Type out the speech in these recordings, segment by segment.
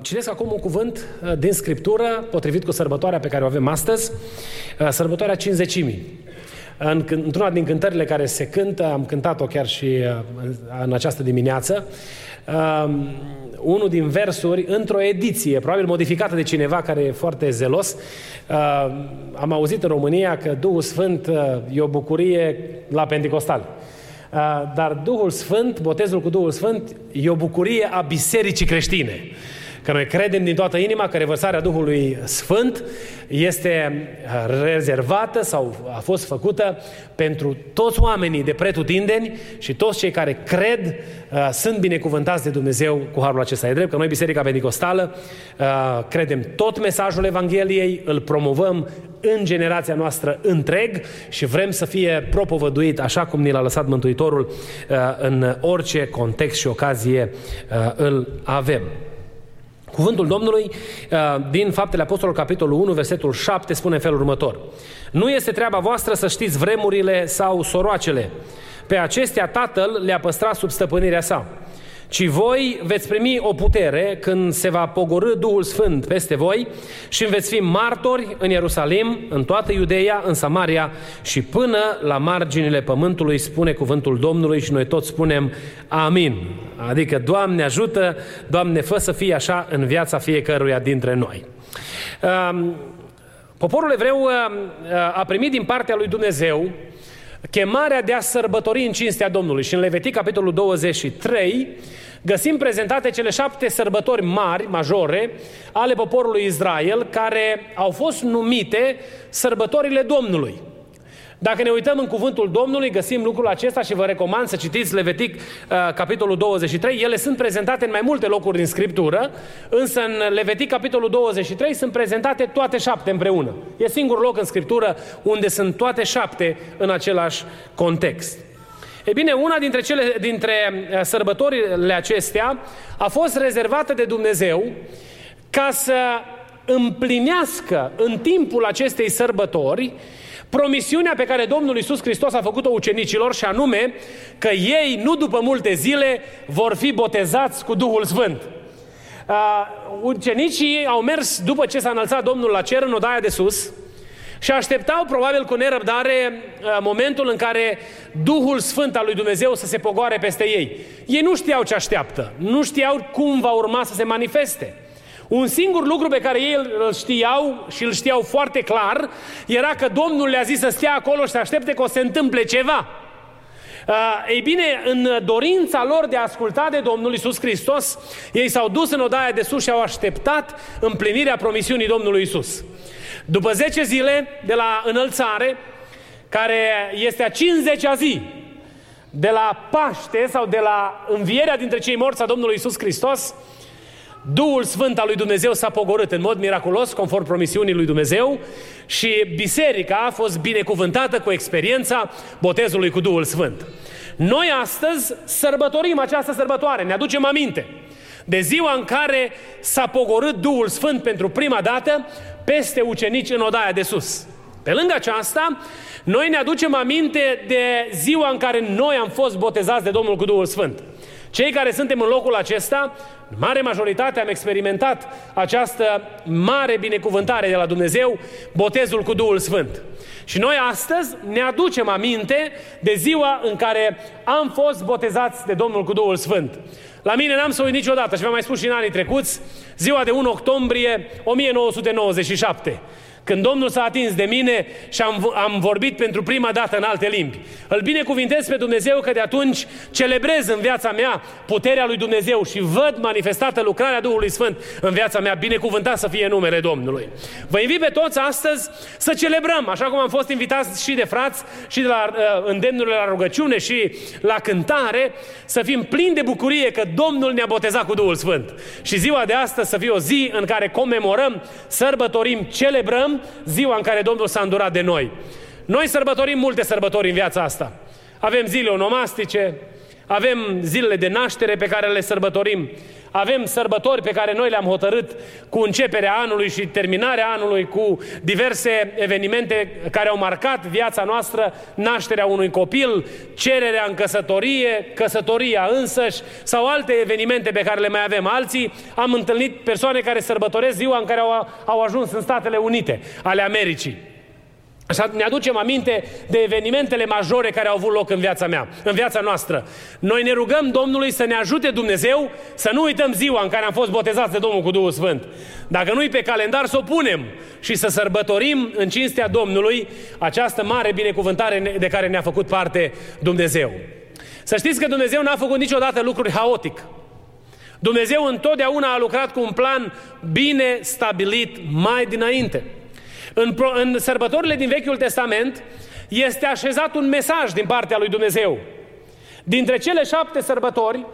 Citesc acum un cuvânt uh, din Scriptură, potrivit cu sărbătoarea pe care o avem astăzi, uh, sărbătoarea cinzecimii. În, într-una din cântările care se cântă, am cântat-o chiar și uh, în această dimineață, um, unul din versuri, într-o ediție, probabil modificată de cineva care e foarte zelos, am auzit în România că Duhul Sfânt e o bucurie la Pentecostal. Dar Duhul Sfânt, botezul cu Duhul Sfânt, e o bucurie a bisericii creștine. Că noi credem din toată inima că revărsarea Duhului Sfânt este uh, rezervată sau a fost făcută pentru toți oamenii de pretutindeni și toți cei care cred uh, sunt binecuvântați de Dumnezeu cu harul acesta. E drept că noi, Biserica Pentecostală, uh, credem tot mesajul Evangheliei, îl promovăm în generația noastră întreg și vrem să fie propovăduit așa cum ni l-a lăsat Mântuitorul uh, în orice context și ocazie uh, îl avem. Cuvântul Domnului uh, din Faptele Apostolului, capitolul 1, versetul 7, spune în felul următor. Nu este treaba voastră să știți vremurile sau soroacele. Pe acestea Tatăl le-a păstrat sub stăpânirea sa ci voi veți primi o putere când se va pogorâ Duhul Sfânt peste voi și veți fi martori în Ierusalim, în toată Iudeea, în Samaria și până la marginile pământului, spune cuvântul Domnului și noi toți spunem Amin. Adică, Doamne ajută, Doamne fă să fie așa în viața fiecăruia dintre noi. Um, poporul evreu uh, a primit din partea lui Dumnezeu chemarea de a sărbători în cinstea Domnului. Și în Levitic, capitolul 23, găsim prezentate cele șapte sărbători mari, majore, ale poporului Israel, care au fost numite sărbătorile Domnului. Dacă ne uităm în cuvântul Domnului, găsim lucrul acesta și vă recomand să citiți Levitic, uh, capitolul 23. Ele sunt prezentate în mai multe locuri din Scriptură, însă în Levitic, capitolul 23, sunt prezentate toate șapte împreună. E singurul loc în Scriptură unde sunt toate șapte în același context. E bine, una dintre, cele, dintre uh, sărbătorile acestea a fost rezervată de Dumnezeu ca să împlinească în timpul acestei sărbători promisiunea pe care Domnul Iisus Hristos a făcut-o ucenicilor și anume că ei, nu după multe zile, vor fi botezați cu Duhul Sfânt. Uh, ucenicii au mers după ce s-a înălțat Domnul la cer în odaia de sus și așteptau probabil cu nerăbdare uh, momentul în care Duhul Sfânt al lui Dumnezeu să se pogoare peste ei. Ei nu știau ce așteaptă, nu știau cum va urma să se manifeste. Un singur lucru pe care ei îl știau și îl știau foarte clar era că Domnul le-a zis să stea acolo și să aștepte că o se întâmple ceva. Uh, ei bine, în dorința lor de a asculta de Domnul Isus Hristos, ei s-au dus în odaia de sus și au așteptat împlinirea promisiunii Domnului Isus. După 10 zile de la înălțare, care este a 50-a zi de la Paște sau de la învierea dintre cei morți a Domnului Isus Hristos, Duhul Sfânt al lui Dumnezeu s-a pogorât în mod miraculos, conform promisiunii lui Dumnezeu, și biserica a fost binecuvântată cu experiența botezului cu Duhul Sfânt. Noi astăzi sărbătorim această sărbătoare, ne aducem aminte de ziua în care s-a pogorât Duhul Sfânt pentru prima dată peste ucenici în odaia de sus. Pe lângă aceasta, noi ne aducem aminte de ziua în care noi am fost botezați de Domnul cu Duhul Sfânt. Cei care suntem în locul acesta, în mare majoritate am experimentat această mare binecuvântare de la Dumnezeu, botezul cu Duhul Sfânt. Și noi astăzi ne aducem aminte de ziua în care am fost botezați de Domnul cu Duhul Sfânt. La mine n-am să uit niciodată și v-am mai spus și în anii trecuți, ziua de 1 octombrie 1997. Când Domnul s-a atins de mine și am, am vorbit pentru prima dată în alte limbi. Îl binecuvintez pe Dumnezeu că de atunci celebrez în viața mea puterea lui Dumnezeu și văd manifestată lucrarea Duhului Sfânt în viața mea. Binecuvântat să fie numele Domnului. Vă invit pe toți astăzi să celebrăm, așa cum am fost invitați și de frați și de la uh, îndemnurile la rugăciune și la cântare, să fim plini de bucurie că Domnul ne-a botezat cu Duhul Sfânt. Și ziua de astăzi să fie o zi în care comemorăm, sărbătorim, celebrăm ziua în care Domnul s-a îndurat de noi. Noi sărbătorim multe sărbători în viața asta. Avem zile onomastice, avem zilele de naștere pe care le sărbătorim, avem sărbători pe care noi le-am hotărât cu începerea anului și terminarea anului, cu diverse evenimente care au marcat viața noastră, nașterea unui copil, cererea în căsătorie, căsătoria însăși sau alte evenimente pe care le mai avem. Alții am întâlnit persoane care sărbătoresc ziua în care au, au ajuns în Statele Unite ale Americii. Așa ne aducem aminte de evenimentele majore care au avut loc în viața mea, în viața noastră. Noi ne rugăm Domnului să ne ajute Dumnezeu să nu uităm ziua în care am fost botezați de Domnul cu Duhul Sfânt. Dacă nu-i pe calendar, să o punem și să sărbătorim în cinstea Domnului această mare binecuvântare de care ne-a făcut parte Dumnezeu. Să știți că Dumnezeu n-a făcut niciodată lucruri haotic. Dumnezeu întotdeauna a lucrat cu un plan bine stabilit mai dinainte. În, în sărbătorile din Vechiul Testament este așezat un mesaj din partea lui Dumnezeu. Dintre cele șapte sărbători,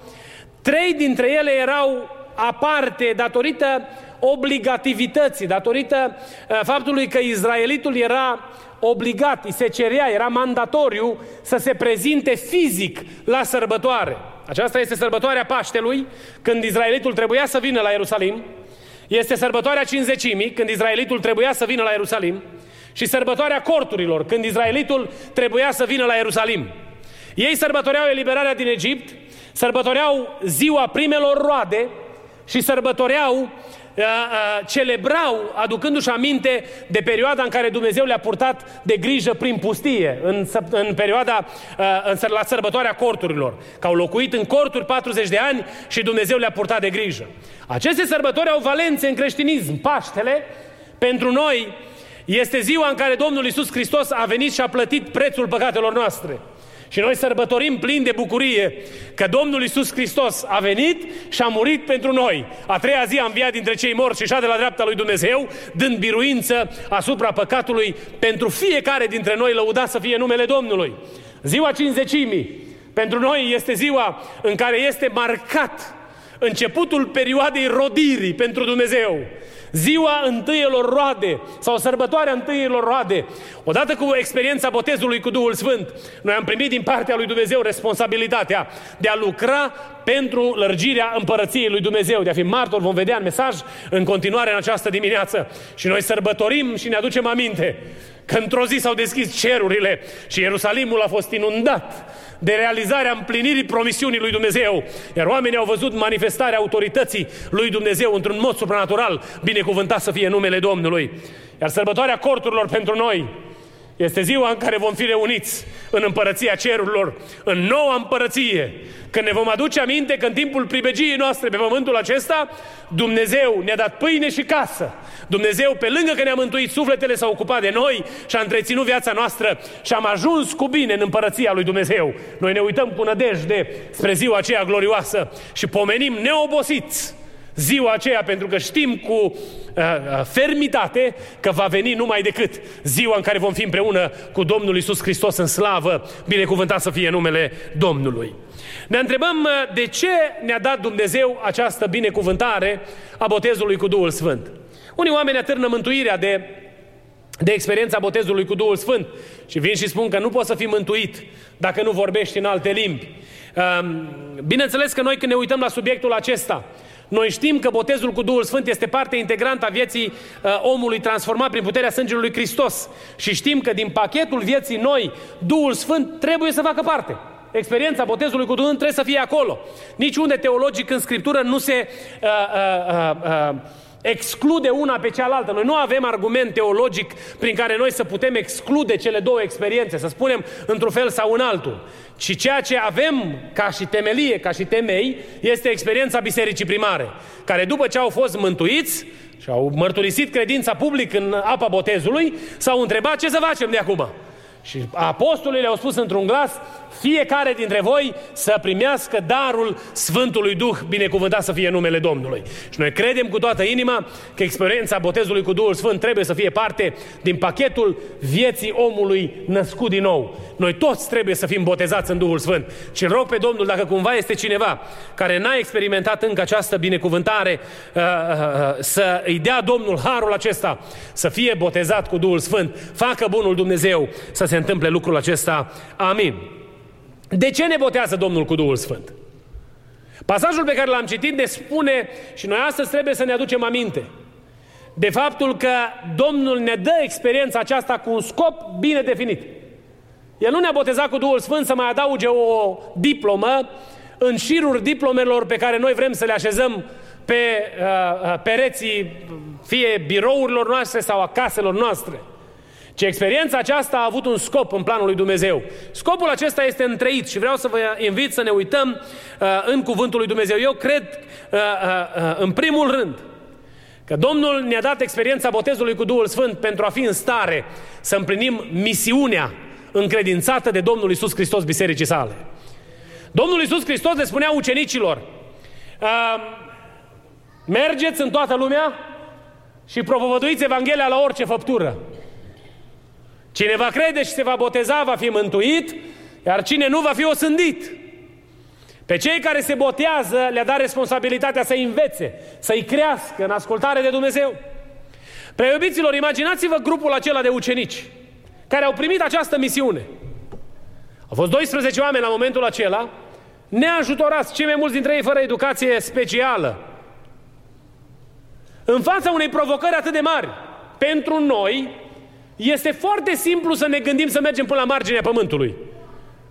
trei dintre ele erau aparte datorită obligativității, datorită uh, faptului că Izraelitul era obligat, îi se cerea, era mandatoriu să se prezinte fizic la sărbătoare. Aceasta este sărbătoarea Paștelui, când Izraelitul trebuia să vină la Ierusalim. Este sărbătoarea cinzecimii, când Izraelitul trebuia să vină la Ierusalim, și sărbătoarea corturilor, când Izraelitul trebuia să vină la Ierusalim. Ei sărbătoreau eliberarea din Egipt, sărbătoreau ziua primelor roade și sărbătoreau Uh, uh, celebrau, aducându-și aminte de perioada în care Dumnezeu le-a purtat de grijă prin pustie, în, în perioada, uh, în, la sărbătoarea corturilor, că au locuit în corturi 40 de ani și Dumnezeu le-a purtat de grijă. Aceste sărbători au valențe în creștinism. Paștele, pentru noi, este ziua în care Domnul Isus Hristos a venit și a plătit prețul păcatelor noastre. Și noi sărbătorim plin de bucurie că Domnul Isus Hristos a venit și a murit pentru noi. A treia zi a înviat dintre cei morți și de la dreapta lui Dumnezeu, dând biruință asupra păcatului pentru fiecare dintre noi, lăuda să fie numele Domnului. Ziua cinzecimii, pentru noi este ziua în care este marcat începutul perioadei rodirii pentru Dumnezeu. Ziua întâielor roade sau sărbătoarea întâielor roade. Odată cu experiența botezului cu Duhul Sfânt, noi am primit din partea lui Dumnezeu responsabilitatea de a lucra pentru lărgirea împărăției lui Dumnezeu, de a fi martor, vom vedea în mesaj în continuare în această dimineață. Și noi sărbătorim și ne aducem aminte că într-o zi s-au deschis cerurile și Ierusalimul a fost inundat de realizarea împlinirii promisiunii lui Dumnezeu. Iar oamenii au văzut manifestarea autorității lui Dumnezeu într-un mod supranatural. Binecuvântat să fie numele Domnului. Iar sărbătoarea corturilor pentru noi este ziua în care vom fi reuniți în împărăția cerurilor, în noua împărăție, când ne vom aduce aminte că în timpul pribegiei noastre pe pământul acesta, Dumnezeu ne-a dat pâine și casă. Dumnezeu, pe lângă că ne-a mântuit, sufletele s-a ocupat de noi și a întreținut viața noastră și am ajuns cu bine în împărăția lui Dumnezeu. Noi ne uităm cu nădejde spre ziua aceea glorioasă și pomenim neobosiți ziua aceea, pentru că știm cu uh, uh, fermitate că va veni numai decât ziua în care vom fi împreună cu Domnul Isus Hristos în slavă, binecuvântat să fie numele Domnului. Ne întrebăm uh, de ce ne-a dat Dumnezeu această binecuvântare a botezului cu Duhul Sfânt. Unii oameni atârnă mântuirea de, de experiența botezului cu Duhul Sfânt și vin și spun că nu poți să fii mântuit dacă nu vorbești în alte limbi. Um, bineînțeles că noi când ne uităm la subiectul acesta, noi știm că botezul cu Duhul Sfânt este parte integrantă a vieții uh, omului transformat prin puterea sângelui lui Hristos. Și știm că din pachetul vieții noi, Duhul Sfânt trebuie să facă parte. Experiența botezului cu Duhul trebuie să fie acolo. Niciunde teologic în Scriptură nu se uh, uh, uh, uh, exclude una pe cealaltă. Noi nu avem argument teologic prin care noi să putem exclude cele două experiențe, să spunem într-un fel sau în altul. Și ceea ce avem ca și temelie, ca și temei, este experiența bisericii primare, care după ce au fost mântuiți, și au mărturisit credința public în apa botezului, s-au întrebat ce să facem de acum. Și apostolii le-au spus într-un glas, fiecare dintre voi să primească darul Sfântului Duh, binecuvântat să fie numele Domnului. Și noi credem cu toată inima că experiența botezului cu Duhul Sfânt trebuie să fie parte din pachetul vieții omului născut din nou. Noi toți trebuie să fim botezați în Duhul Sfânt. Și rog pe Domnul, dacă cumva este cineva care n-a experimentat încă această binecuvântare, uh, uh, uh, să îi dea Domnul harul acesta, să fie botezat cu Duhul Sfânt, facă bunul Dumnezeu să se întâmple lucrul acesta. Amin. De ce ne botează Domnul cu Duhul Sfânt? Pasajul pe care l-am citit ne spune, și noi astăzi trebuie să ne aducem aminte, de faptul că Domnul ne dă experiența aceasta cu un scop bine definit. El nu ne-a botezat cu Duhul Sfânt să mai adauge o diplomă în șirul diplomelor pe care noi vrem să le așezăm pe uh, uh pereții fie birourilor noastre sau a caselor noastre. Ce experiența aceasta a avut un scop în planul lui Dumnezeu. Scopul acesta este întreit și vreau să vă invit să ne uităm uh, în cuvântul lui Dumnezeu. Eu cred, uh, uh, uh, în primul rând, că Domnul ne-a dat experiența botezului cu Duhul Sfânt pentru a fi în stare să împlinim misiunea încredințată de Domnul Isus Hristos bisericii sale. Domnul Isus Hristos le spunea ucenicilor, uh, mergeți în toată lumea și propovăduiți Evanghelia la orice făptură. Cine va crede și se va boteza va fi mântuit, iar cine nu va fi osândit. Pe cei care se botează le-a dat responsabilitatea să învețe, să-i crească în ascultare de Dumnezeu. Preiubiților, imaginați-vă grupul acela de ucenici care au primit această misiune. Au fost 12 oameni la momentul acela, neajutorați, cei mai mulți dintre ei fără educație specială. În fața unei provocări atât de mari, pentru noi, este foarte simplu să ne gândim să mergem până la marginea pământului.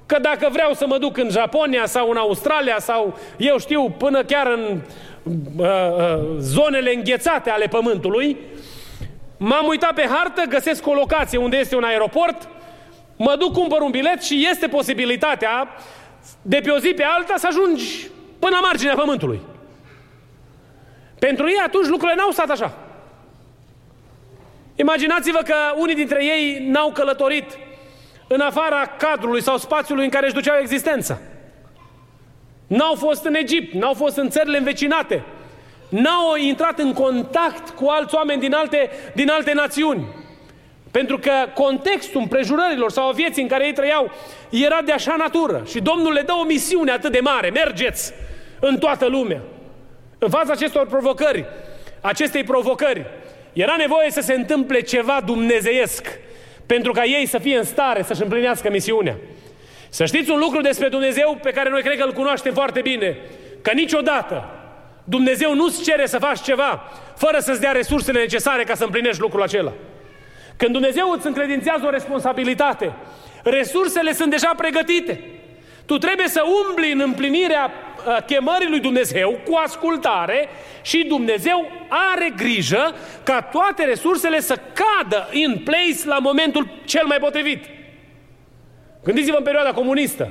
Că dacă vreau să mă duc în Japonia sau în Australia sau, eu știu, până chiar în uh, uh, zonele înghețate ale pământului, m-am uitat pe hartă, găsesc o locație unde este un aeroport, mă duc, cumpăr un bilet și este posibilitatea de pe o zi pe alta să ajungi până la marginea pământului. Pentru ei atunci lucrurile n-au stat așa. Imaginați-vă că unii dintre ei n-au călătorit în afara cadrului sau spațiului în care își duceau existența. N-au fost în Egipt, n-au fost în țările învecinate, n-au intrat în contact cu alți oameni din alte, din alte națiuni. Pentru că contextul împrejurărilor sau a vieții în care ei trăiau era de așa natură. Și Domnul le dă o misiune atât de mare. Mergeți în toată lumea. În fața acestor provocări, acestei provocări, era nevoie să se întâmple ceva dumnezeiesc pentru ca ei să fie în stare să-și împlinească misiunea. Să știți un lucru despre Dumnezeu pe care noi cred că îl cunoaștem foarte bine, că niciodată Dumnezeu nu-ți cere să faci ceva fără să-ți dea resursele necesare ca să împlinești lucrul acela. Când Dumnezeu îți încredințează o responsabilitate, resursele sunt deja pregătite. Tu trebuie să umbli în împlinirea uh, chemării lui Dumnezeu cu ascultare și Dumnezeu are grijă ca toate resursele să cadă in place la momentul cel mai potrivit. Gândiți-vă în perioada comunistă,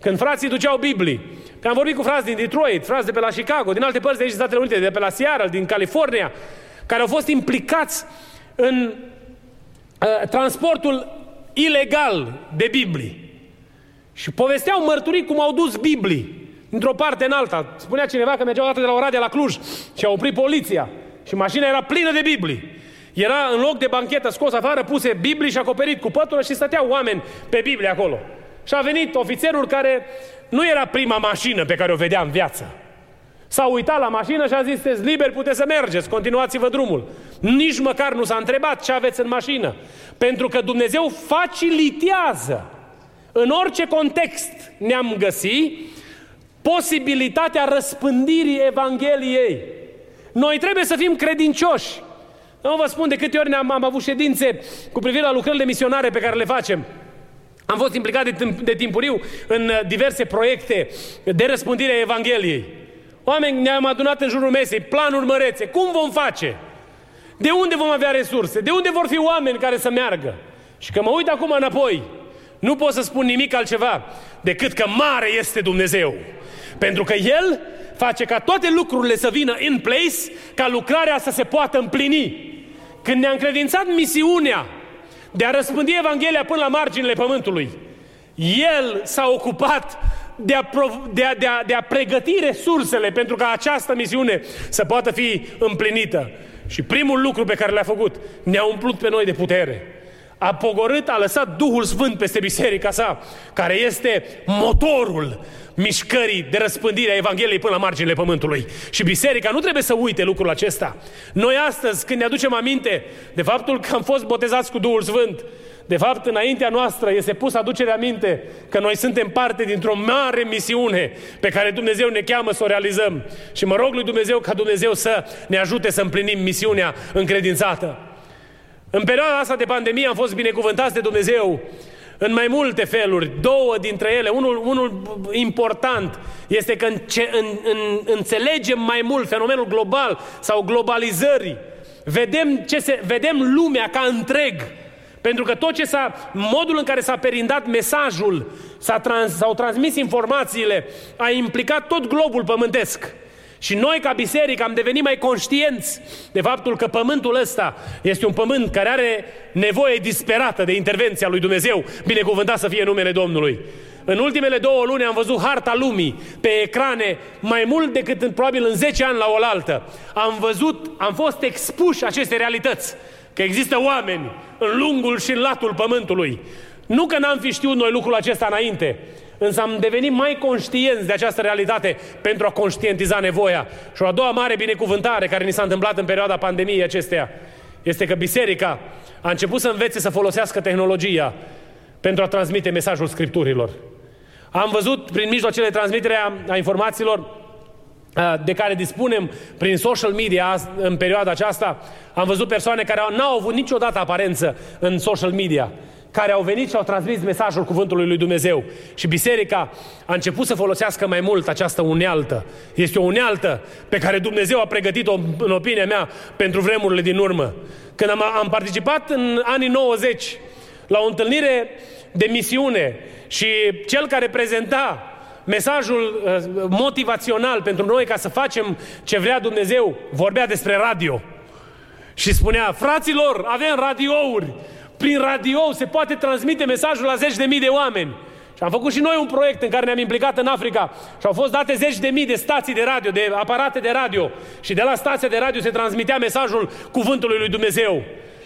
când frații duceau Biblii. Că am vorbit cu frați din Detroit, frați de pe la Chicago, din alte părți de aici, Statele Unite, de pe la Seattle, din California, care au fost implicați în uh, transportul ilegal de Biblii. Și povesteau mărturii cum au dus Biblii într-o parte în alta. Spunea cineva că mergeau dată de la Oradea la Cluj și a oprit poliția și mașina era plină de Biblii. Era în loc de banchetă scos afară, puse Biblii și acoperit cu pătură și stăteau oameni pe Biblie acolo. Și a venit ofițerul care nu era prima mașină pe care o vedea în viață. S-a uitat la mașină și a zis, sunteți liberi, puteți să mergeți, continuați-vă drumul. Nici măcar nu s-a întrebat ce aveți în mașină. Pentru că Dumnezeu facilitează în orice context ne-am găsit posibilitatea răspândirii Evangheliei. Noi trebuie să fim credincioși. Nu vă spun de câte ori am, am avut ședințe cu privire la lucrările misionare pe care le facem. Am fost implicat de, timp, de timpuriu în diverse proiecte de răspândire a Evangheliei. Oameni ne-am adunat în jurul mesei, planuri mărețe. Cum vom face? De unde vom avea resurse? De unde vor fi oameni care să meargă? Și că mă uit acum înapoi, nu pot să spun nimic altceva decât că mare este Dumnezeu. Pentru că El face ca toate lucrurile să vină in place, ca lucrarea să se poată împlini. Când ne-a încredințat misiunea de a răspândi Evanghelia până la marginile pământului, El s-a ocupat de a, de, a, de, a, de a pregăti resursele pentru ca această misiune să poată fi împlinită. Și primul lucru pe care l-a făcut, ne-a umplut pe noi de putere. A pogorât, a lăsat Duhul Sfânt peste biserica sa, care este motorul mișcării de răspândire a Evangheliei până la marginile pământului. Și biserica nu trebuie să uite lucrul acesta. Noi astăzi, când ne aducem aminte de faptul că am fost botezați cu Duhul Sfânt, de fapt, înaintea noastră este pus aducerea minte că noi suntem parte dintr-o mare misiune pe care Dumnezeu ne cheamă să o realizăm. Și mă rog lui Dumnezeu ca Dumnezeu să ne ajute să împlinim misiunea încredințată. În perioada asta de pandemie am fost binecuvântați de Dumnezeu în mai multe feluri, două dintre ele. Unul, unul important este că în, în, în, înțelegem mai mult fenomenul global sau globalizării. Vedem, ce se, vedem lumea ca întreg. Pentru că tot ce s-a, modul în care s-a perindat mesajul, s-a trans, s-au transmis informațiile, a implicat tot globul pământesc. Și noi, ca biserică, am devenit mai conștienți de faptul că pământul ăsta este un pământ care are nevoie disperată de intervenția lui Dumnezeu, binecuvântat să fie numele Domnului. În ultimele două luni am văzut harta lumii pe ecrane mai mult decât în, probabil în 10 ani la oaltă. Am văzut, am fost expuși aceste realități. Că există oameni în lungul și în latul pământului. Nu că n-am fi știut noi lucrul acesta înainte, însă am devenit mai conștienți de această realitate pentru a conștientiza nevoia. Și o a doua mare binecuvântare care ni s-a întâmplat în perioada pandemiei acesteia este că biserica a început să învețe să folosească tehnologia pentru a transmite mesajul Scripturilor. Am văzut prin mijloacele de transmitere a informațiilor de care dispunem prin social media în perioada aceasta, am văzut persoane care n-au avut niciodată aparență în social media, care au venit și au transmis mesajul cuvântului lui Dumnezeu. Și biserica a început să folosească mai mult această unealtă. Este o unealtă pe care Dumnezeu a pregătit-o, în opinia mea, pentru vremurile din urmă. Când am, am participat în anii 90 la o întâlnire de misiune și cel care prezenta mesajul uh, motivațional pentru noi ca să facem ce vrea Dumnezeu, vorbea despre radio. Și spunea, fraților, avem radiouri. Prin radio se poate transmite mesajul la zeci de mii de oameni. Și am făcut și noi un proiect în care ne-am implicat în Africa și au fost date zeci de mii de stații de radio, de aparate de radio. Și de la stația de radio se transmitea mesajul cuvântului lui Dumnezeu.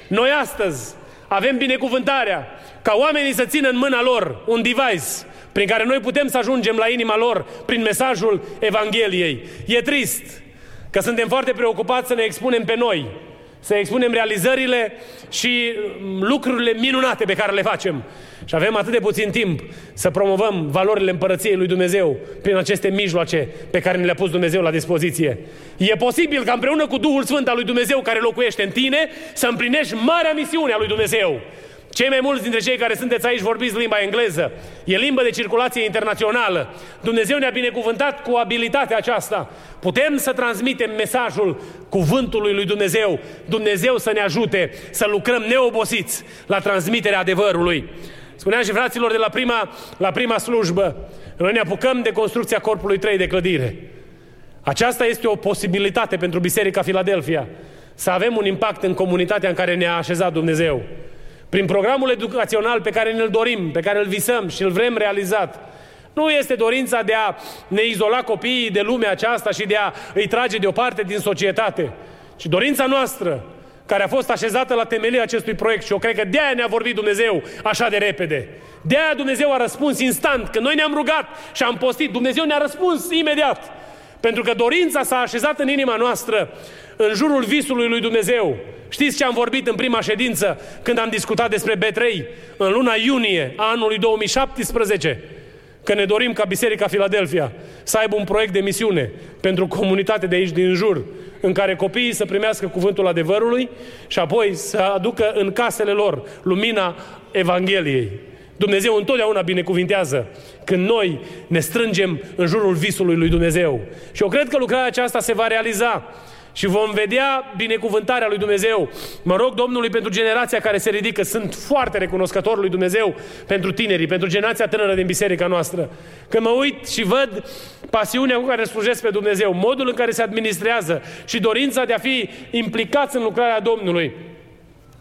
Noi astăzi avem binecuvântarea ca oamenii să țină în mâna lor un device prin care noi putem să ajungem la inima lor prin mesajul Evangheliei. E trist că suntem foarte preocupați să ne expunem pe noi, să expunem realizările și mm, lucrurile minunate pe care le facem. Și avem atât de puțin timp să promovăm valorile împărăției lui Dumnezeu prin aceste mijloace pe care ne le-a pus Dumnezeu la dispoziție. E posibil ca împreună cu Duhul Sfânt al lui Dumnezeu care locuiește în tine să împlinești marea misiune a lui Dumnezeu. Cei mai mulți dintre cei care sunteți aici vorbiți limba engleză. E limbă de circulație internațională. Dumnezeu ne-a binecuvântat cu abilitatea aceasta. Putem să transmitem mesajul cuvântului lui Dumnezeu. Dumnezeu să ne ajute să lucrăm neobosiți la transmiterea adevărului. Spuneam și fraților de la prima, la prima slujbă, noi ne apucăm de construcția corpului 3 de clădire. Aceasta este o posibilitate pentru Biserica Filadelfia. Să avem un impact în comunitatea în care ne-a așezat Dumnezeu prin programul educațional pe care ne-l dorim, pe care îl visăm și îl vrem realizat, nu este dorința de a ne izola copiii de lumea aceasta și de a îi trage deoparte din societate, ci dorința noastră, care a fost așezată la temelia acestui proiect și eu cred că de-aia ne-a vorbit Dumnezeu așa de repede. De-aia Dumnezeu a răspuns instant, că noi ne-am rugat și am postit, Dumnezeu ne-a răspuns imediat. Pentru că dorința s-a așezat în inima noastră în jurul visului lui Dumnezeu. Știți ce am vorbit în prima ședință când am discutat despre B3 în luna iunie a anului 2017? Că ne dorim ca Biserica Filadelfia să aibă un proiect de misiune pentru comunitate de aici din jur, în care copiii să primească cuvântul adevărului și apoi să aducă în casele lor lumina Evangheliei. Dumnezeu întotdeauna binecuvintează când noi ne strângem în jurul visului lui Dumnezeu. Și eu cred că lucrarea aceasta se va realiza și vom vedea binecuvântarea lui Dumnezeu. Mă rog Domnului pentru generația care se ridică. Sunt foarte recunoscător lui Dumnezeu pentru tinerii, pentru generația tânără din biserica noastră. Când mă uit și văd pasiunea cu care slujesc pe Dumnezeu, modul în care se administrează și dorința de a fi implicați în lucrarea Domnului,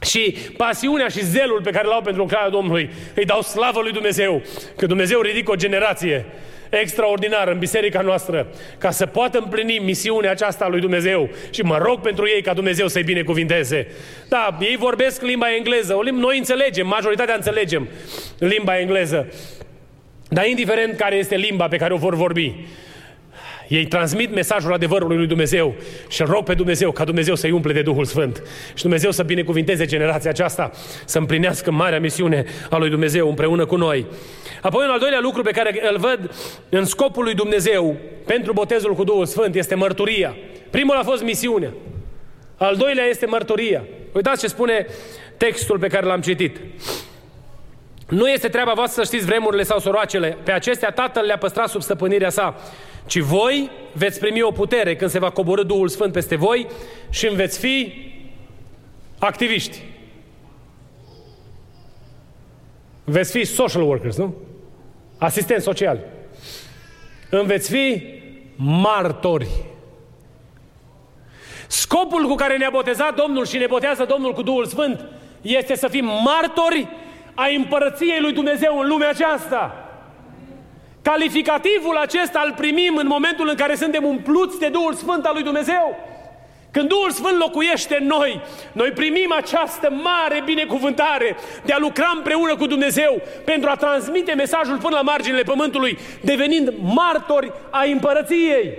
și pasiunea și zelul pe care l-au pentru lucrarea Domnului îi dau slavă lui Dumnezeu, că Dumnezeu ridică o generație extraordinară în biserica noastră ca să poată împlini misiunea aceasta a lui Dumnezeu și mă rog pentru ei ca Dumnezeu să-i binecuvinteze. Da, ei vorbesc limba engleză, o limba, noi înțelegem, majoritatea înțelegem limba engleză, dar indiferent care este limba pe care o vor vorbi, ei transmit mesajul adevărului lui Dumnezeu și rog pe Dumnezeu ca Dumnezeu să-i umple de Duhul Sfânt și Dumnezeu să binecuvinteze generația aceasta, să împlinească marea misiune a lui Dumnezeu împreună cu noi. Apoi un al doilea lucru pe care îl văd în scopul lui Dumnezeu pentru botezul cu Duhul Sfânt este mărturia. Primul a fost misiunea. Al doilea este mărturia. Uitați ce spune textul pe care l-am citit. Nu este treaba voastră să știți vremurile sau soroacele. Pe acestea Tatăl le-a păstrat sub stăpânirea sa. Ci voi veți primi o putere când se va coborâ Duhul Sfânt peste voi și îmi veți fi activiști. Veți fi social workers, nu? Asistenți sociali. Îmi veți fi martori. Scopul cu care ne-a botezat Domnul și ne botează Domnul cu Duhul Sfânt este să fim martori a împărăției lui Dumnezeu în lumea aceasta. Calificativul acesta îl primim în momentul în care suntem umpluți de Duhul Sfânt al lui Dumnezeu. Când Duhul Sfânt locuiește în noi, noi primim această mare binecuvântare de a lucra împreună cu Dumnezeu pentru a transmite mesajul până la marginile pământului, devenind martori a împărăției.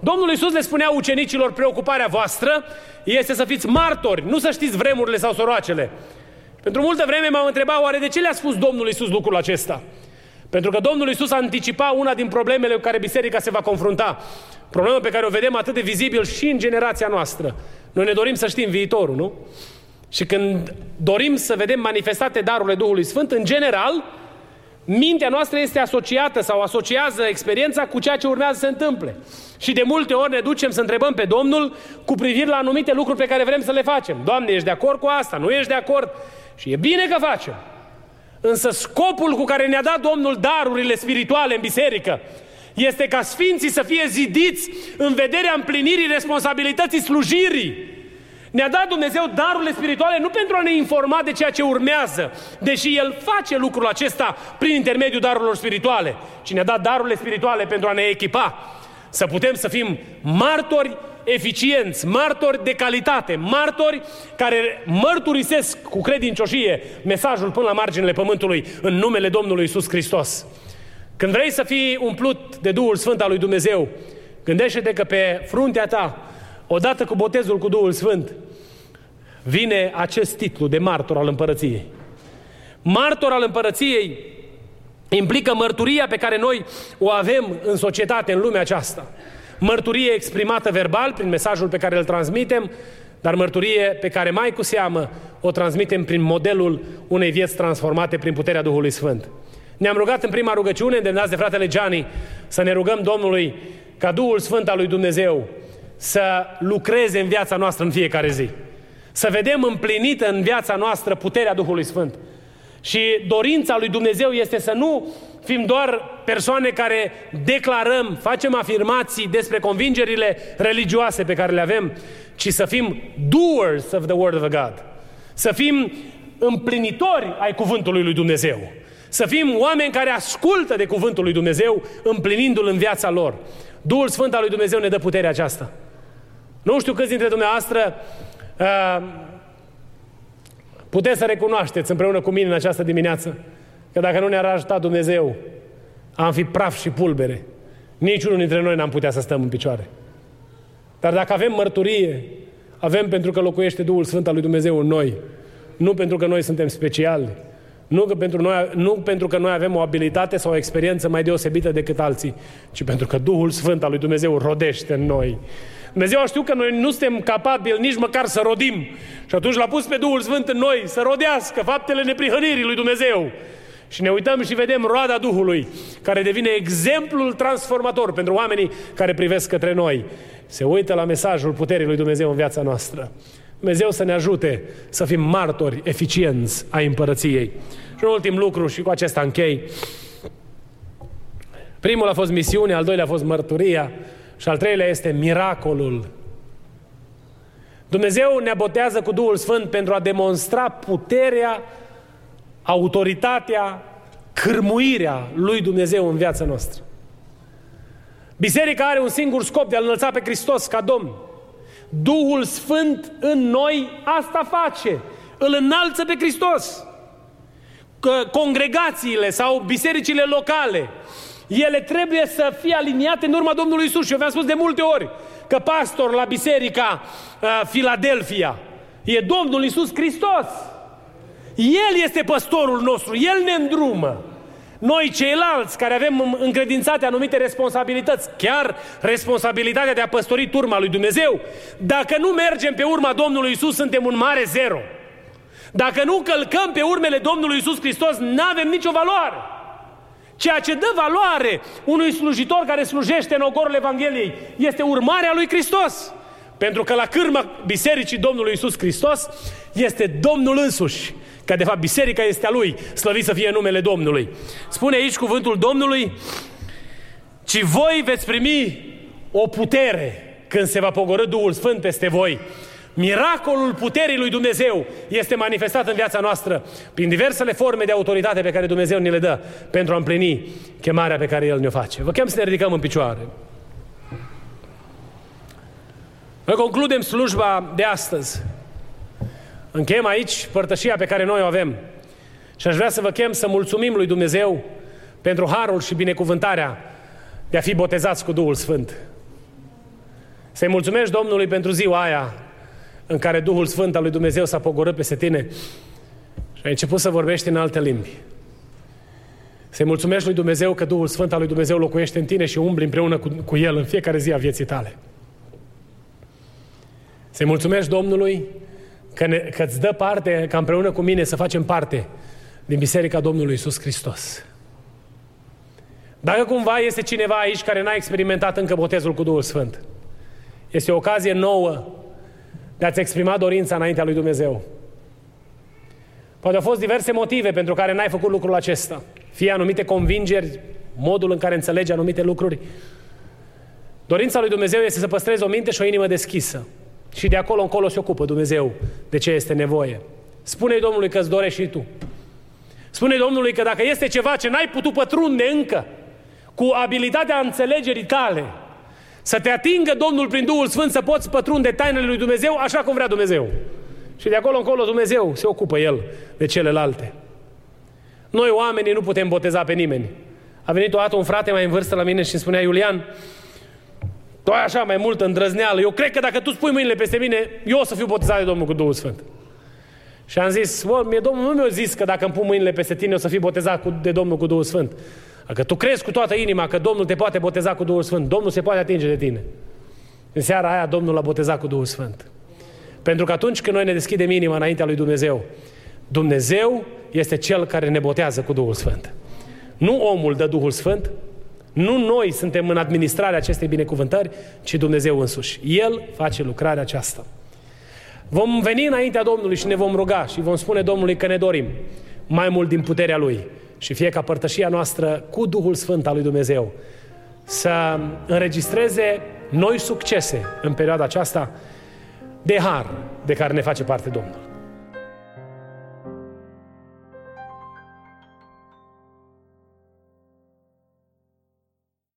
Domnul Iisus le spunea ucenicilor, preocuparea voastră este să fiți martori, nu să știți vremurile sau soroacele. Pentru multă vreme m-am întrebat, oare de ce le-a spus Domnul Iisus lucrul acesta? Pentru că Domnul Iisus a anticipat una din problemele cu care biserica se va confrunta. Problemă pe care o vedem atât de vizibil și în generația noastră. Noi ne dorim să știm viitorul, nu? Și când dorim să vedem manifestate darurile Duhului Sfânt, în general, mintea noastră este asociată sau asociază experiența cu ceea ce urmează să se întâmple. Și de multe ori ne ducem să întrebăm pe Domnul cu privire la anumite lucruri pe care vrem să le facem. Doamne, ești de acord cu asta? Nu ești de acord? Și e bine că facem. Însă scopul cu care ne-a dat Domnul darurile spirituale în biserică este ca sfinții să fie zidiți în vederea împlinirii responsabilității slujirii. Ne-a dat Dumnezeu darurile spirituale nu pentru a ne informa de ceea ce urmează, deși El face lucrul acesta prin intermediul darurilor spirituale, ci ne-a dat darurile spirituale pentru a ne echipa, să putem să fim martori eficienți, martori de calitate, martori care mărturisesc cu credincioșie mesajul până la marginile pământului în numele Domnului Isus Hristos. Când vrei să fii umplut de Duhul Sfânt al lui Dumnezeu, gândește-te că pe fruntea ta, odată cu botezul cu Duhul Sfânt, vine acest titlu de martor al împărăției. Martor al împărăției implică mărturia pe care noi o avem în societate, în lumea aceasta. Mărturie exprimată verbal prin mesajul pe care îl transmitem, dar mărturie pe care mai cu seamă o transmitem prin modelul unei vieți transformate prin puterea Duhului Sfânt. Ne-am rugat în prima rugăciune, îndemnați de fratele Gianni, să ne rugăm Domnului ca Duhul Sfânt al lui Dumnezeu să lucreze în viața noastră în fiecare zi. Să vedem împlinită în viața noastră puterea Duhului Sfânt. Și dorința lui Dumnezeu este să nu fim doar persoane care declarăm, facem afirmații despre convingerile religioase pe care le avem, ci să fim doers of the word of God. Să fim împlinitori ai cuvântului lui Dumnezeu. Să fim oameni care ascultă de cuvântul lui Dumnezeu, împlinindu-l în viața lor. Duhul Sfânt al lui Dumnezeu ne dă puterea aceasta. Nu știu câți dintre dumneavoastră uh, puteți să recunoașteți împreună cu mine în această dimineață că dacă nu ne-ar ajuta Dumnezeu, am fi praf și pulbere. Niciunul dintre noi n-am putea să stăm în picioare. Dar dacă avem mărturie, avem pentru că locuiește Duhul Sfânt al lui Dumnezeu în noi. Nu pentru că noi suntem speciali, nu, că pentru noi, nu pentru că noi avem o abilitate sau o experiență mai deosebită decât alții, ci pentru că Duhul Sfânt al lui Dumnezeu rodește în noi. Dumnezeu a știut că noi nu suntem capabili nici măcar să rodim. Și atunci l-a pus pe Duhul Sfânt în noi să rodească faptele neprihănirii lui Dumnezeu. Și ne uităm și vedem roada Duhului, care devine exemplul transformator pentru oamenii care privesc către noi. Se uită la mesajul puterii lui Dumnezeu în viața noastră. Dumnezeu să ne ajute să fim martori eficienți ai împărăției. Și un ultim lucru, și cu acesta închei. Primul a fost misiunea, al doilea a fost mărturia și al treilea este miracolul. Dumnezeu ne botează cu Duhul Sfânt pentru a demonstra puterea, autoritatea, cârmuirea lui Dumnezeu în viața noastră. Biserica are un singur scop de a înălța pe Hristos ca Domn. Duhul Sfânt în noi asta face. Îl înalță pe Hristos. Congregațiile sau bisericile locale, ele trebuie să fie aliniate în urma Domnului Isus. Și eu v-am spus de multe ori că pastor la biserica uh, Filadelfia e Domnul Isus Hristos. El este păstorul nostru, El ne îndrumă. Noi ceilalți care avem încredințate anumite responsabilități, chiar responsabilitatea de a păstori turma lui Dumnezeu, dacă nu mergem pe urma Domnului Isus, suntem un mare zero. Dacă nu călcăm pe urmele Domnului Isus Hristos, nu avem nicio valoare. Ceea ce dă valoare unui slujitor care slujește în ogorul Evangheliei este urmarea lui Hristos. Pentru că la cârma Bisericii Domnului Isus Hristos este Domnul însuși că de fapt biserica este a lui, slăvit să fie numele Domnului. Spune aici cuvântul Domnului, ci voi veți primi o putere când se va pogorâ Duhul Sfânt peste voi. Miracolul puterii lui Dumnezeu este manifestat în viața noastră prin diversele forme de autoritate pe care Dumnezeu ne le dă pentru a împlini chemarea pe care El ne-o face. Vă chem să ne ridicăm în picioare. Noi concludem slujba de astăzi Încheiem aici părtășia pe care noi o avem. Și aș vrea să vă chem să mulțumim lui Dumnezeu pentru harul și binecuvântarea de a fi botezați cu Duhul Sfânt. Să-i mulțumești Domnului pentru ziua aia în care Duhul Sfânt al lui Dumnezeu s-a pogorât peste tine și ai început să vorbești în alte limbi. Să-i mulțumești lui Dumnezeu că Duhul Sfânt al lui Dumnezeu locuiește în tine și umbli împreună cu, cu El în fiecare zi a vieții tale. Să-i mulțumești Domnului că, ne, că îți dă parte, ca împreună cu mine să facem parte din Biserica Domnului Isus Hristos. Dacă cumva este cineva aici care n-a experimentat încă botezul cu Duhul Sfânt, este o ocazie nouă de a-ți exprima dorința înaintea lui Dumnezeu. Poate au fost diverse motive pentru care n-ai făcut lucrul acesta. Fie anumite convingeri, modul în care înțelegi anumite lucruri. Dorința lui Dumnezeu este să păstrezi o minte și o inimă deschisă. Și de acolo încolo se ocupă Dumnezeu de ce este nevoie. spune Domnului că îți dorești și tu. spune Domnului că dacă este ceva ce n-ai putut pătrunde încă, cu abilitatea înțelegerii tale, să te atingă Domnul prin Duhul Sfânt să poți pătrunde tainele lui Dumnezeu așa cum vrea Dumnezeu. Și de acolo încolo Dumnezeu se ocupă El de celelalte. Noi oamenii nu putem boteza pe nimeni. A venit o dată un frate mai în vârstă la mine și îmi spunea, Iulian, tu ai așa mai multă îndrăzneală. Eu cred că dacă tu spui mâinile peste mine, eu o să fiu botezat de Domnul cu Duhul Sfânt. Și am zis, bă, mie Domnul nu mi-a zis că dacă îmi pun mâinile peste tine, o să fii botezat cu, de Domnul cu Duhul Sfânt. Dacă tu crezi cu toată inima că Domnul te poate boteza cu Duhul Sfânt, Domnul se poate atinge de tine. În seara aia Domnul l-a botezat cu Duhul Sfânt. Pentru că atunci când noi ne deschidem inima înaintea lui Dumnezeu, Dumnezeu este Cel care ne botează cu Duhul Sfânt. Nu omul dă Duhul Sfânt, nu noi suntem în administrarea acestei binecuvântări, ci Dumnezeu însuși. El face lucrarea aceasta. Vom veni înaintea Domnului și ne vom ruga și vom spune Domnului că ne dorim mai mult din puterea Lui și fie ca părtășia noastră cu Duhul Sfânt al lui Dumnezeu să înregistreze noi succese în perioada aceasta de har de care ne face parte Domnul.